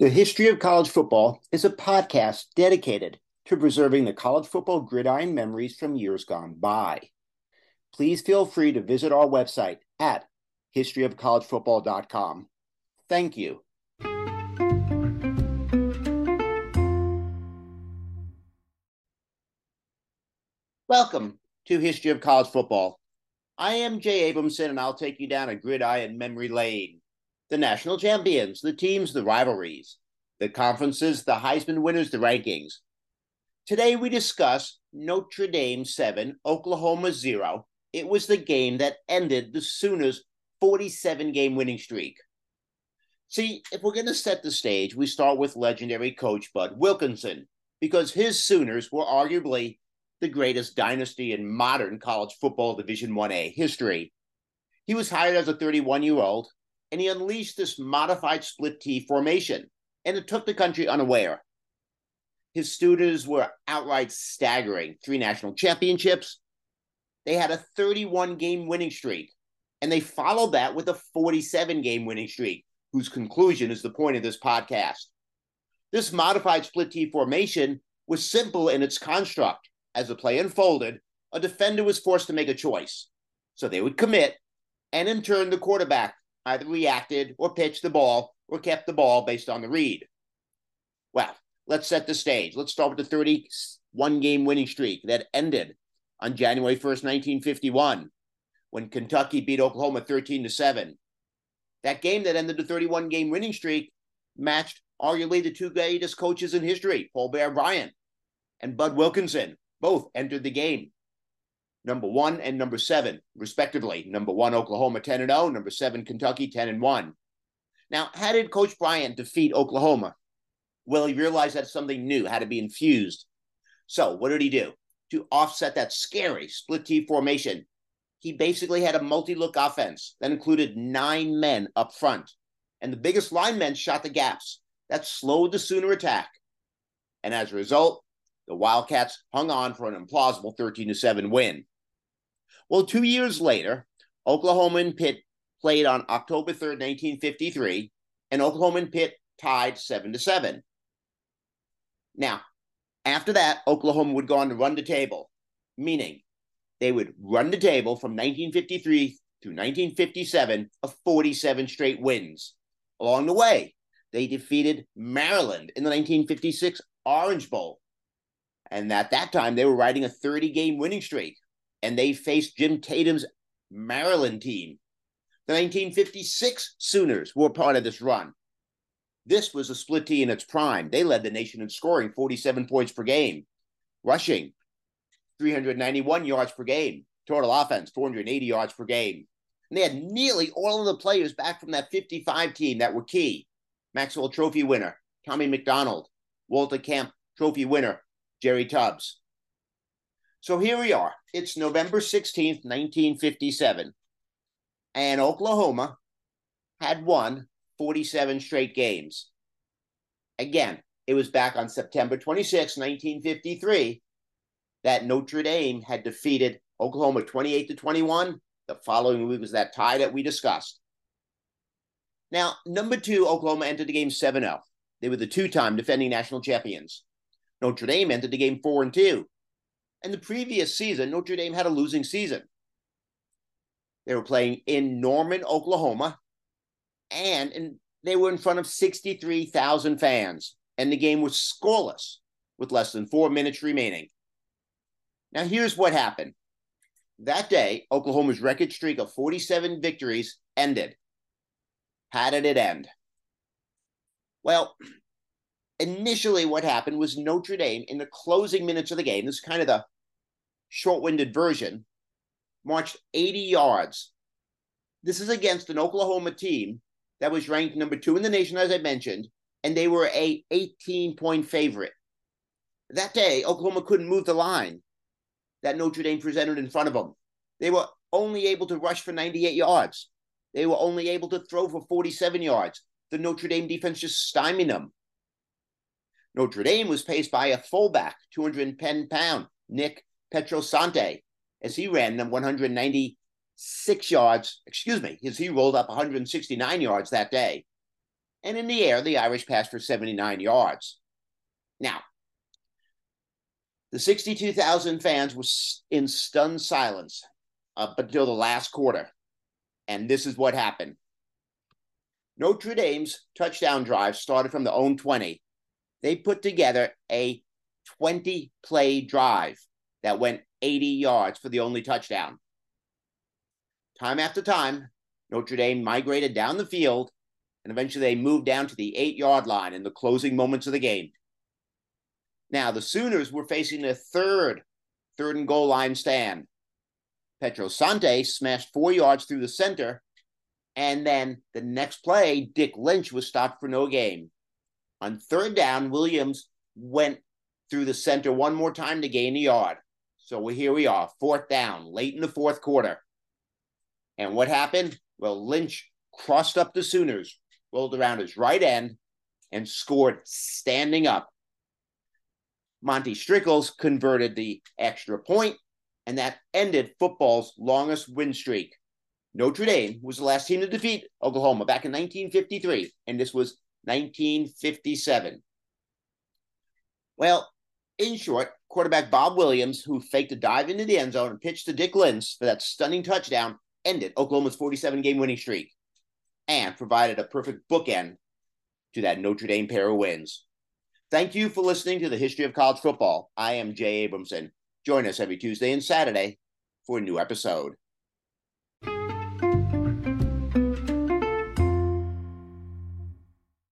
The History of College Football is a podcast dedicated to preserving the college football gridiron memories from years gone by. Please feel free to visit our website at historyofcollegefootball.com. Thank you. Welcome to History of College Football. I am Jay Abramson, and I'll take you down a gridiron memory lane the national champions, the teams, the rivalries, the conferences, the Heisman winners, the rankings. Today we discuss Notre Dame 7, Oklahoma 0. It was the game that ended the Sooners' 47 game winning streak. See, if we're going to set the stage, we start with legendary coach Bud Wilkinson, because his Sooners were arguably the greatest dynasty in modern college football Division 1A history. He was hired as a 31 year old and he unleashed this modified split T formation, and it took the country unaware. His students were outright staggering three national championships. They had a 31 game winning streak, and they followed that with a 47 game winning streak, whose conclusion is the point of this podcast. This modified split T formation was simple in its construct. As the play unfolded, a defender was forced to make a choice. So they would commit, and in turn, the quarterback either reacted or pitched the ball or kept the ball based on the read. Well, let's set the stage. Let's start with the 31 game winning streak that ended on January 1st, 1951, when Kentucky beat Oklahoma 13 to 7. That game that ended the 31 game winning streak matched arguably the two greatest coaches in history, Paul Bear Bryant and Bud Wilkinson. Both entered the game number one and number seven, respectively. Number one, Oklahoma 10 and 0, number seven, Kentucky 10 and 1. Now, how did Coach Bryant defeat Oklahoma? Well, he realized that something new had to be infused. So, what did he do? To offset that scary split T formation, he basically had a multi look offense that included nine men up front. And the biggest linemen shot the gaps. That slowed the Sooner attack. And as a result, the Wildcats hung on for an implausible 13 7 win. Well, two years later, Oklahoma and Pitt played on October 3rd, 1953, and Oklahoma and Pitt tied 7 to 7. Now, after that, Oklahoma would go on to run the table, meaning they would run the table from 1953 to 1957 of 47 straight wins. Along the way, they defeated Maryland in the 1956 Orange Bowl. And at that time, they were riding a 30 game winning streak and they faced Jim Tatum's Maryland team. The 1956 Sooners were part of this run. This was a split T in its prime. They led the nation in scoring 47 points per game, rushing 391 yards per game, total offense 480 yards per game. And they had nearly all of the players back from that 55 team that were key. Maxwell Trophy winner, Tommy McDonald, Walter Camp Trophy winner, Jerry Tubbs. So here we are. It's November 16th, 1957. And Oklahoma had won 47 straight games. Again, it was back on September 26, 1953, that Notre Dame had defeated Oklahoma 28 to 21. The following week was that tie that we discussed. Now, number two, Oklahoma entered the game 7 0. They were the two time defending national champions. Notre Dame entered the game 4 and 2. And the previous season, Notre Dame had a losing season. They were playing in Norman, Oklahoma, and in, they were in front of 63,000 fans, and the game was scoreless with less than four minutes remaining. Now, here's what happened. That day, Oklahoma's record streak of 47 victories ended. How did it end? Well, initially, what happened was Notre Dame, in the closing minutes of the game, this is kind of the short winded version, marched 80 yards. This is against an Oklahoma team that was ranked number two in the nation, as I mentioned, and they were a 18 point favorite. That day, Oklahoma couldn't move the line that Notre Dame presented in front of them. They were only able to rush for 98 yards. They were only able to throw for 47 yards. The Notre Dame defense just stymied them. Notre Dame was paced by a fullback, 210 pound Nick Pietrosante as he ran them 196 yards, excuse me, as he rolled up 169 yards that day. and in the air, the Irish passed for 79 yards. Now, the 62,000 fans were in stunned silence up until the last quarter. And this is what happened. Notre Dame's touchdown drive started from the own 20. They put together a 20 play drive that went 80 yards for the only touchdown. Time after time, Notre Dame migrated down the field and eventually they moved down to the eight yard line in the closing moments of the game. Now, the Sooners were facing their third third and goal line stand. Pietrosante smashed four yards through the center, and then the next play, Dick Lynch was stopped for no gain. On third down, Williams went through the center one more time to gain a yard. So here we are, fourth down, late in the fourth quarter. And what happened? Well, Lynch crossed up the Sooners, rolled around his right end, and scored standing up. Monty Stickles converted the extra point, and that ended football's longest win streak. Notre Dame was the last team to defeat Oklahoma back in 1953, and this was 1957. Well, in short, quarterback Bob Williams, who faked a dive into the end zone and pitched to Dick Lynch for that stunning touchdown, ended Oklahoma's 47 game winning streak and provided a perfect bookend to that Notre Dame pair of wins. Thank you for listening to the History of College Football. I am Jay Abramson. Join us every Tuesday and Saturday for a new episode.